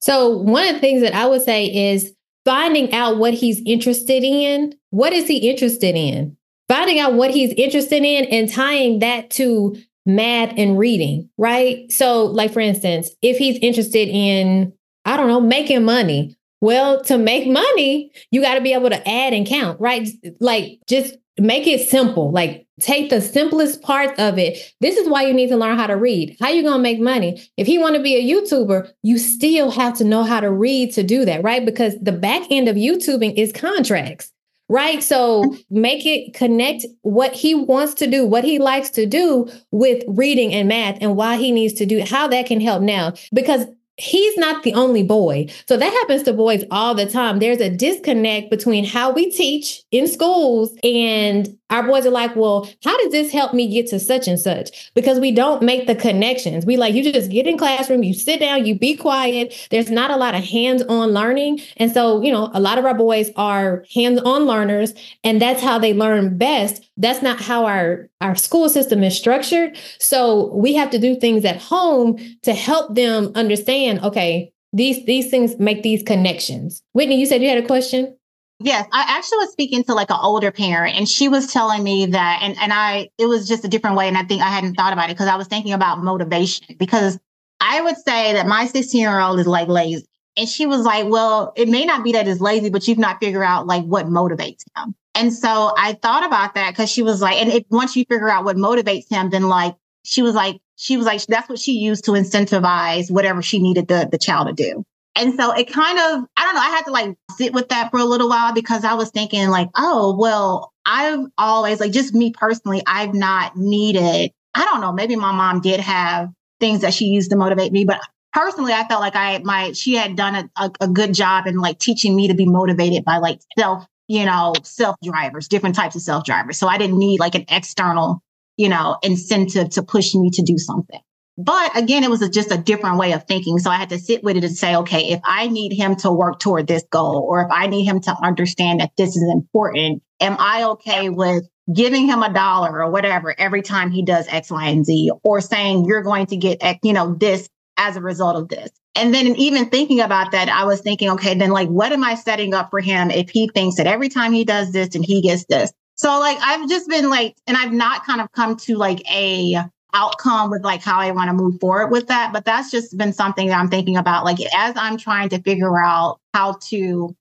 So one of the things that I would say is finding out what he's interested in. What is he interested in? Finding out what he's interested in and tying that to math and reading, right? So, like for instance, if he's interested in, I don't know, making money, well, to make money, you got to be able to add and count, right? Like just make it simple. Like take the simplest parts of it. This is why you need to learn how to read. How you going to make money? If he want to be a YouTuber, you still have to know how to read to do that, right? Because the back end of YouTubing is contracts right? So make it connect what he wants to do, what he likes to do with reading and math and why he needs to do how that can help now. Because he's not the only boy. So that happens to boys all the time. There's a disconnect between how we teach in schools and our boys are like, well, how does this help me get to such and such? Because we don't make the connections. We like, you just get in classroom, you sit down, you be quiet. There's not a lot of hands-on learning. And so, you know, a lot of our boys are hands-on learners and that's how they learn best. That's not how our, our school system is structured. So we have to do things at home to help them understand, okay, these these things make these connections. Whitney, you said you had a question? Yes, I actually was speaking to like an older parent and she was telling me that and and I it was just a different way and I think I hadn't thought about it because I was thinking about motivation because I would say that my 16-year-old is like lazy. And she was like, "Well, it may not be that he's lazy, but you've not figured out like what motivates him." And so I thought about that because she was like, and if once you figure out what motivates him, then like she was like, she was like, that's what she used to incentivize whatever she needed the, the child to do. And so it kind of, I don't know, I had to like sit with that for a little while because I was thinking like, oh, well, I've always like just me personally, I've not needed, I don't know, maybe my mom did have things that she used to motivate me, but personally, I felt like I, my, she had done a, a, a good job in like teaching me to be motivated by like self, you know, self drivers, different types of self drivers. So I didn't need like an external, you know, incentive to push me to do something. But again, it was a, just a different way of thinking. So I had to sit with it and say, okay, if I need him to work toward this goal, or if I need him to understand that this is important, am I okay with giving him a dollar or whatever every time he does X, Y, and Z, or saying you're going to get, you know, this as a result of this? And then even thinking about that, I was thinking, okay, then like, what am I setting up for him if he thinks that every time he does this and he gets this? So like, I've just been like, and I've not kind of come to like a outcome with like how I want to move forward with that. But that's just been something that I'm thinking about. Like as I'm trying to figure out how to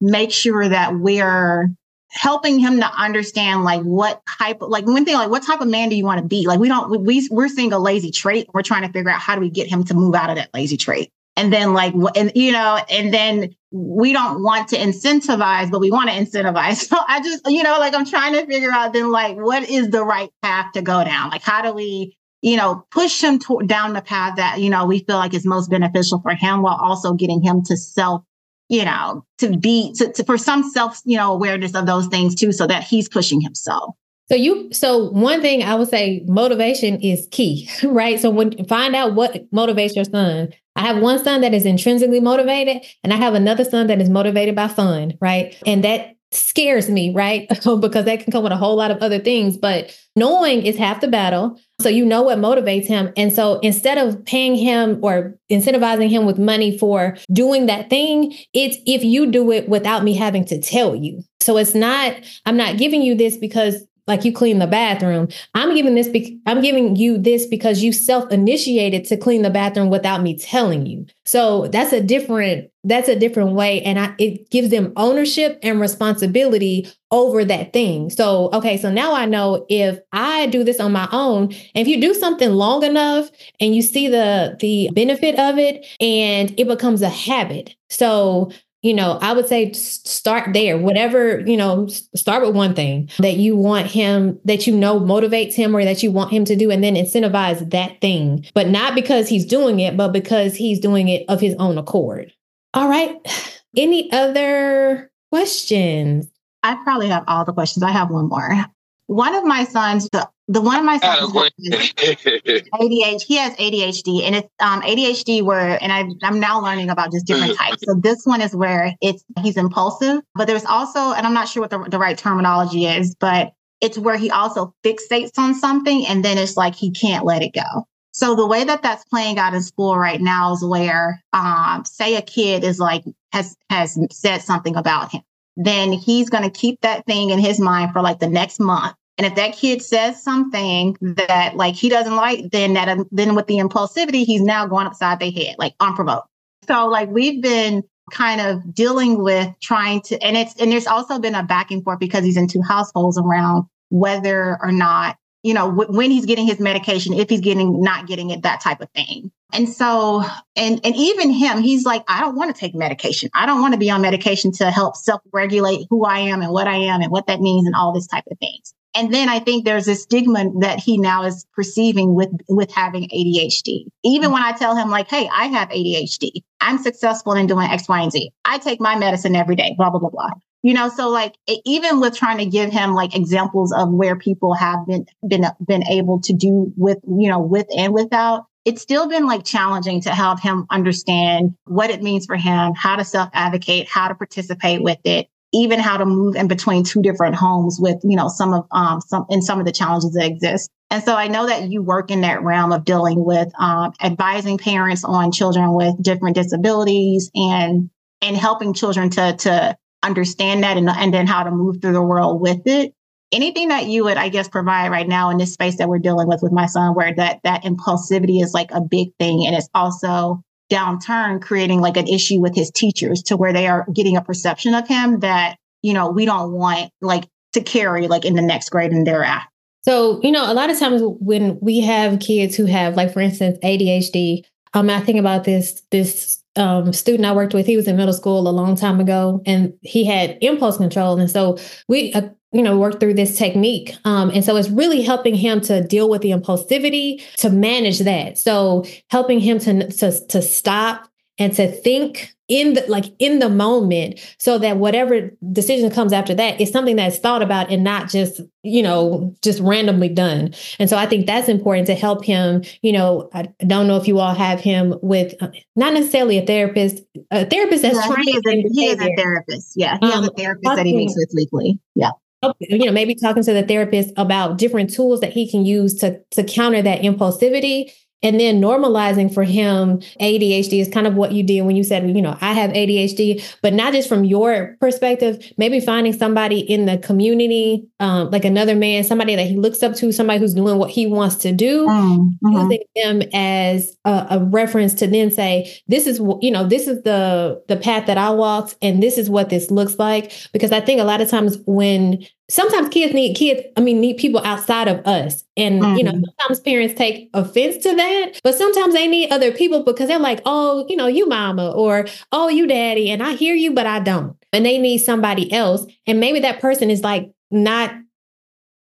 make sure that we're helping him to understand like what type of like one thing like what type of man do you want to be like we don't we we're seeing a lazy trait we're trying to figure out how do we get him to move out of that lazy trait and then like and you know and then we don't want to incentivize but we want to incentivize so i just you know like i'm trying to figure out then like what is the right path to go down like how do we you know, push him to, down the path that, you know, we feel like is most beneficial for him while also getting him to self, you know, to be, to, to for some self, you know, awareness of those things too, so that he's pushing himself. So you so one thing I would say motivation is key, right? So when find out what motivates your son. I have one son that is intrinsically motivated and I have another son that is motivated by fun, right? And that scares me, right? Oh, because that can come with a whole lot of other things, but knowing is half the battle. So you know what motivates him. And so instead of paying him or incentivizing him with money for doing that thing, it's if you do it without me having to tell you. So it's not, I'm not giving you this because like you clean the bathroom. I'm giving this be- I'm giving you this because you self-initiated to clean the bathroom without me telling you. So that's a different that's a different way and I, it gives them ownership and responsibility over that thing. So okay, so now I know if I do this on my own, if you do something long enough and you see the the benefit of it and it becomes a habit. So you know, I would say start there. Whatever, you know, start with one thing that you want him, that you know motivates him or that you want him to do, and then incentivize that thing. But not because he's doing it, but because he's doing it of his own accord. All right. Any other questions? I probably have all the questions. I have one more. One of my sons, the the one of my sons ADHD. He has ADHD, and it's um, ADHD where, and I, I'm now learning about just different types. So this one is where it's he's impulsive, but there's also, and I'm not sure what the, the right terminology is, but it's where he also fixates on something, and then it's like he can't let it go. So the way that that's playing out in school right now is where, um, say a kid is like has has said something about him, then he's going to keep that thing in his mind for like the next month and if that kid says something that like he doesn't like, then that then with the impulsivity, he's now going upside their head, like unprovoked. So like we've been kind of dealing with trying to, and it's and there's also been a back and forth because he's in two households around whether or not you know w- when he's getting his medication, if he's getting not getting it, that type of thing. And so, and and even him, he's like, I don't want to take medication. I don't want to be on medication to help self regulate who I am and what I am and what that means and all this type of things. And then I think there's a stigma that he now is perceiving with with having ADHD. Even when I tell him like, "Hey, I have ADHD. I'm successful in doing X, Y, and Z. I take my medicine every day." Blah blah blah blah. You know, so like even with trying to give him like examples of where people have been been been able to do with you know with and without, it's still been like challenging to help him understand what it means for him, how to self advocate, how to participate with it, even how to move in between two different homes with, you know, some of, um, some, in some of the challenges that exist. And so I know that you work in that realm of dealing with, um, advising parents on children with different disabilities and, and helping children to, to understand that and, and then how to move through the world with it. Anything that you would, I guess, provide right now in this space that we're dealing with with my son, where that, that impulsivity is like a big thing. And it's also downturn creating like an issue with his teachers to where they are getting a perception of him that, you know, we don't want like to carry like in the next grade and thereafter. So, you know, a lot of times when we have kids who have like, for instance, ADHD, um, I think about this, this um, student I worked with, he was in middle school a long time ago and he had impulse control. And so we, uh, you know, worked through this technique. Um, and so it's really helping him to deal with the impulsivity, to manage that. So helping him to, to, to stop and to think in the like in the moment so that whatever decision comes after that is something that's thought about and not just you know just randomly done. And so i think that's important to help him you know i don't know if you all have him with uh, not necessarily a therapist a therapist that's yeah, he, is a, he is a therapist. Yeah he um, has a um, therapist that he meets with weekly. Yeah. You know maybe talking to the therapist about different tools that he can use to to counter that impulsivity and then normalizing for him ADHD is kind of what you did when you said, you know, I have ADHD, but not just from your perspective, maybe finding somebody in the community, um, like another man, somebody that he looks up to, somebody who's doing what he wants to do, mm-hmm. using them as a, a, reference to then say, this is, you know, this is the, the path that I walked and this is what this looks like. Because I think a lot of times when sometimes kids need kids i mean need people outside of us and mm-hmm. you know mm-hmm. sometimes parents take offense to that but sometimes they need other people because they're like oh you know you mama or oh you daddy and i hear you but i don't and they need somebody else and maybe that person is like not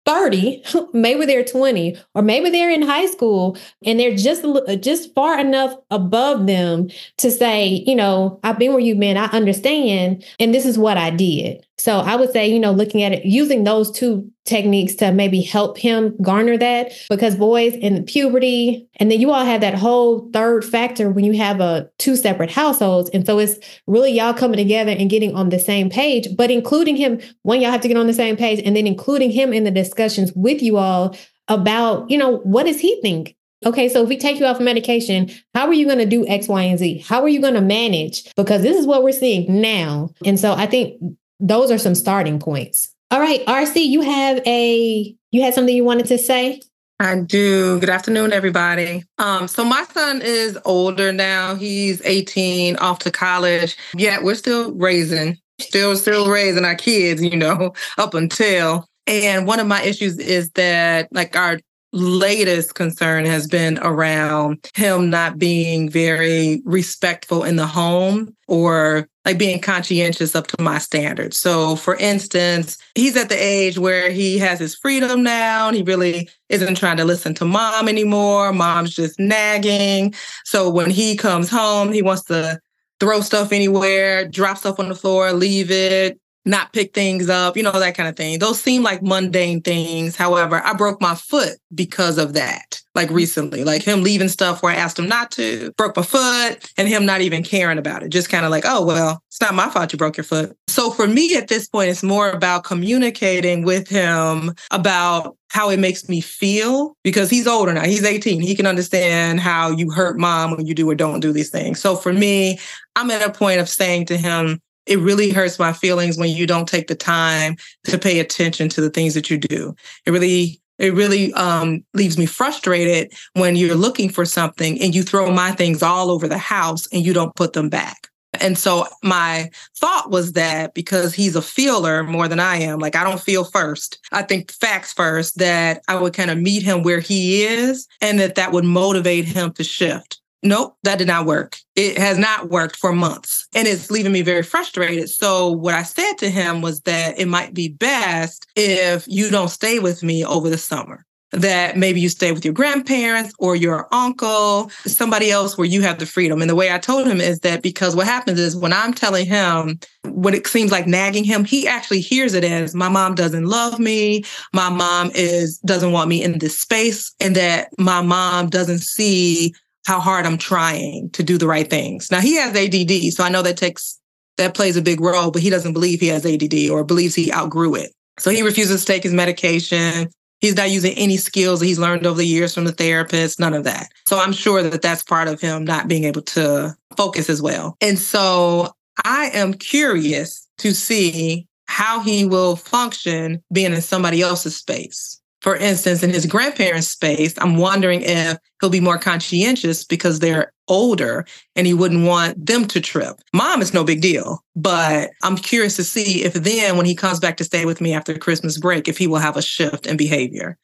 30 maybe they're 20 or maybe they're in high school and they're just just far enough above them to say you know i've been where you've been i understand and this is what i did so I would say, you know, looking at it, using those two techniques to maybe help him garner that because boys in puberty, and then you all have that whole third factor when you have a two separate households. And so it's really y'all coming together and getting on the same page, but including him when y'all have to get on the same page and then including him in the discussions with you all about, you know, what does he think? Okay, so if we take you off medication, how are you going to do X, Y, and Z? How are you going to manage? Because this is what we're seeing now. And so I think those are some starting points. All right, RC, you have a you had something you wanted to say? I do. Good afternoon, everybody. Um, so my son is older now. He's 18, off to college. Yet we're still raising, still still raising our kids, you know, up until. And one of my issues is that like our latest concern has been around him not being very respectful in the home or like being conscientious up to my standards. So, for instance, he's at the age where he has his freedom now he really isn't trying to listen to mom anymore. Mom's just nagging. So, when he comes home, he wants to throw stuff anywhere, drop stuff on the floor, leave it, not pick things up, you know, that kind of thing. Those seem like mundane things. However, I broke my foot because of that, like mm-hmm. recently, like him leaving stuff where I asked him not to, broke my foot, and him not even caring about it. Just kind of like, oh, well, it's not my fault you broke your foot. So for me at this point, it's more about communicating with him about how it makes me feel because he's older now. He's 18. He can understand how you hurt mom when you do or don't do these things. So for me, I'm at a point of saying to him, it really hurts my feelings when you don't take the time to pay attention to the things that you do. It really it really um, leaves me frustrated when you're looking for something and you throw my things all over the house and you don't put them back. And so my thought was that because he's a feeler more than I am, like I don't feel first. I think facts first, that I would kind of meet him where he is and that that would motivate him to shift. Nope, that did not work. It has not worked for months and it's leaving me very frustrated. So, what I said to him was that it might be best if you don't stay with me over the summer that maybe you stay with your grandparents or your uncle, somebody else where you have the freedom. And the way I told him is that because what happens is when I'm telling him what it seems like nagging him, he actually hears it as my mom doesn't love me, my mom is doesn't want me in this space, and that my mom doesn't see how hard I'm trying to do the right things. Now he has ADD, so I know that takes that plays a big role, but he doesn't believe he has ADD or believes he outgrew it. So he refuses to take his medication. He's not using any skills that he's learned over the years from the therapist, none of that. So I'm sure that that's part of him not being able to focus as well. And so I am curious to see how he will function being in somebody else's space for instance, in his grandparents' space, I'm wondering if he'll be more conscientious because they're older and he wouldn't want them to trip. Mom is no big deal, but I'm curious to see if then, when he comes back to stay with me after Christmas break, if he will have a shift in behavior.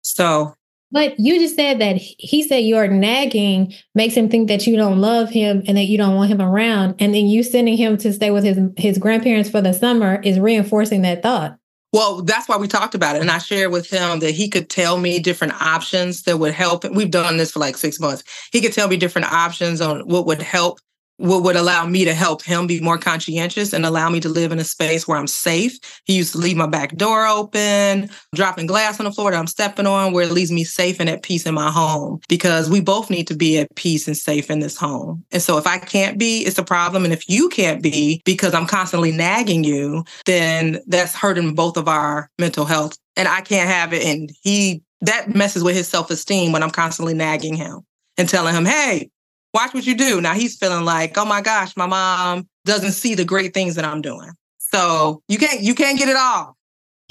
So, but you just said that he said your nagging makes him think that you don't love him and that you don't want him around. And then you sending him to stay with his his grandparents for the summer is reinforcing that thought. Well, that's why we talked about it. And I shared with him that he could tell me different options that would help. We've done this for like six months. He could tell me different options on what would help what would allow me to help him be more conscientious and allow me to live in a space where I'm safe. He used to leave my back door open, dropping glass on the floor that I'm stepping on, where it leaves me safe and at peace in my home because we both need to be at peace and safe in this home. And so if I can't be, it's a problem. And if you can't be because I'm constantly nagging you, then that's hurting both of our mental health. And I can't have it. And he, that messes with his self esteem when I'm constantly nagging him and telling him, hey, watch what you do. Now he's feeling like, oh my gosh, my mom doesn't see the great things that I'm doing. So you can't you can't get it all.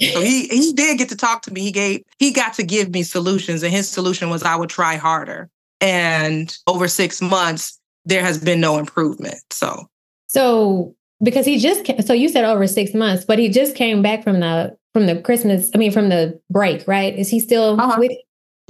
So he he did get to talk to me. He gave he got to give me solutions, and his solution was I would try harder. And over six months, there has been no improvement. So so because he just so you said over six months, but he just came back from the from the Christmas. I mean, from the break, right? Is he still uh-huh. with?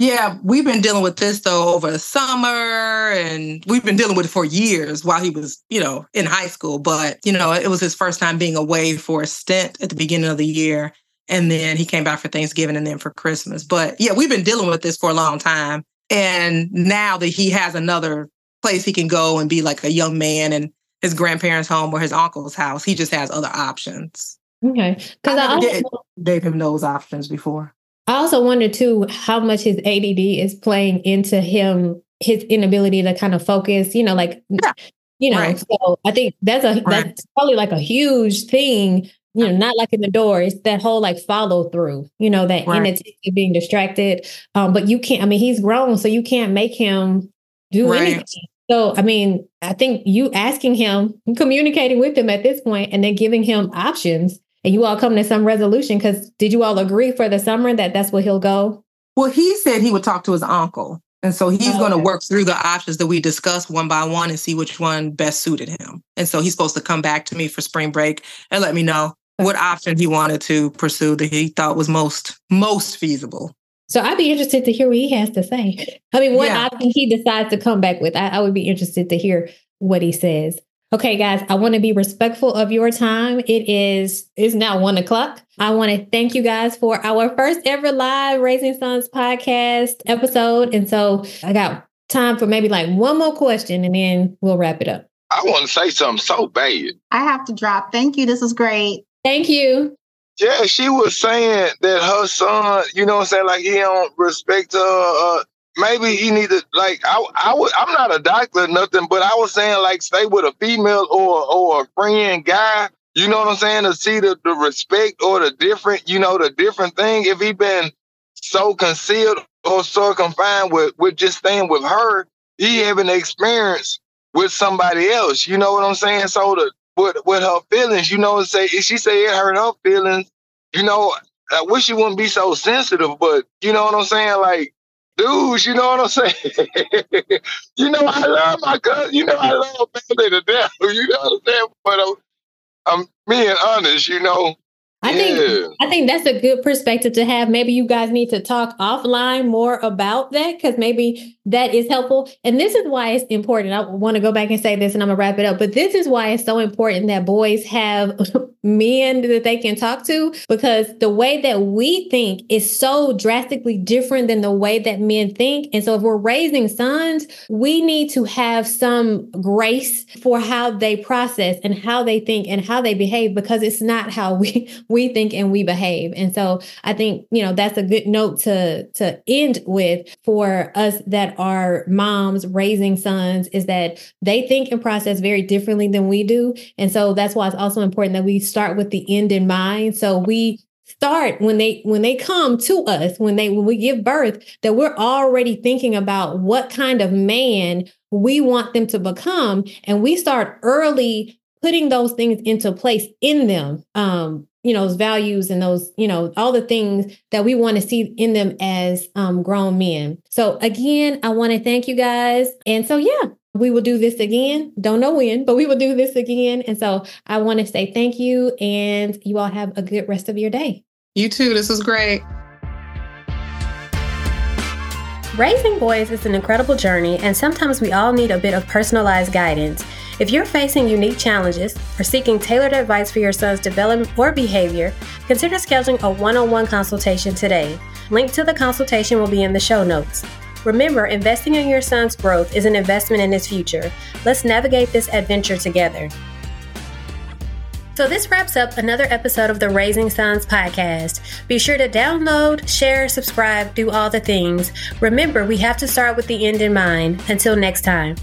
Yeah, we've been dealing with this though over the summer and we've been dealing with it for years while he was, you know, in high school. But, you know, it was his first time being away for a stint at the beginning of the year. And then he came back for Thanksgiving and then for Christmas. But yeah, we've been dealing with this for a long time. And now that he has another place he can go and be like a young man in his grandparents' home or his uncle's house, he just has other options. Okay. Because I, I gave him those options before. I also wonder too how much his ADD is playing into him his inability to kind of focus. You know, like yeah. you know. Right. So I think that's a right. that's probably like a huge thing. You know, not like in the door. It's that whole like follow through. You know, that right. inattention, being distracted. Um, but you can't. I mean, he's grown, so you can't make him do right. anything. So, I mean, I think you asking him, communicating with him at this point, and then giving him options and you all come to some resolution because did you all agree for the summer that that's where he'll go? Well, he said he would talk to his uncle. And so he's oh, going to okay. work through the options that we discussed one by one and see which one best suited him. And so he's supposed to come back to me for spring break and let me know what option he wanted to pursue that he thought was most most feasible. So I'd be interested to hear what he has to say. I mean, what yeah. option he decides to come back with. I, I would be interested to hear what he says. Okay, guys, I want to be respectful of your time. It is is now one o'clock. I want to thank you guys for our first ever live Raising Sons podcast episode. And so I got time for maybe like one more question and then we'll wrap it up. I want to say something so bad. I have to drop. Thank you. This is great. Thank you. Yeah, she was saying that her son, you know what I'm saying, like he don't respect her. Uh, maybe he need to like I I would I'm not a doctor or nothing, but I was saying like stay with a female or or a friend guy. You know what I'm saying? To see the, the respect or the different, you know, the different thing. If he been so concealed or so confined with with just staying with her, he having experience with somebody else. You know what I'm saying? So the with with her feelings, you know, say she say it hurt her feelings. You know, I wish she wouldn't be so sensitive, but you know what I'm saying? Like dudes, you know what I'm saying? you know, I love my cousin. You know, I love family to death. You know what I'm saying? But I'm, I'm being honest, you know. I yeah. think I think that's a good perspective to have. Maybe you guys need to talk offline more about that because maybe that is helpful. And this is why it's important. I want to go back and say this and I'm gonna wrap it up. But this is why it's so important that boys have men that they can talk to because the way that we think is so drastically different than the way that men think. And so if we're raising sons, we need to have some grace for how they process and how they think and how they behave because it's not how we we think and we behave. And so I think, you know, that's a good note to to end with for us that are moms raising sons is that they think and process very differently than we do. And so that's why it's also important that we start with the end in mind. So we start when they when they come to us when they when we give birth that we're already thinking about what kind of man we want them to become and we start early putting those things into place in them um you know those values and those you know all the things that we want to see in them as um, grown men. So again i want to thank you guys. And so yeah we will do this again. Don't know when but we will do this again. And so i want to say thank you and you all have a good rest of your day. You too. This was great. Raising boys is an incredible journey, and sometimes we all need a bit of personalized guidance. If you're facing unique challenges or seeking tailored advice for your son's development or behavior, consider scheduling a one on one consultation today. Link to the consultation will be in the show notes. Remember, investing in your son's growth is an investment in his future. Let's navigate this adventure together. So, this wraps up another episode of the Raising Sons podcast. Be sure to download, share, subscribe, do all the things. Remember, we have to start with the end in mind. Until next time.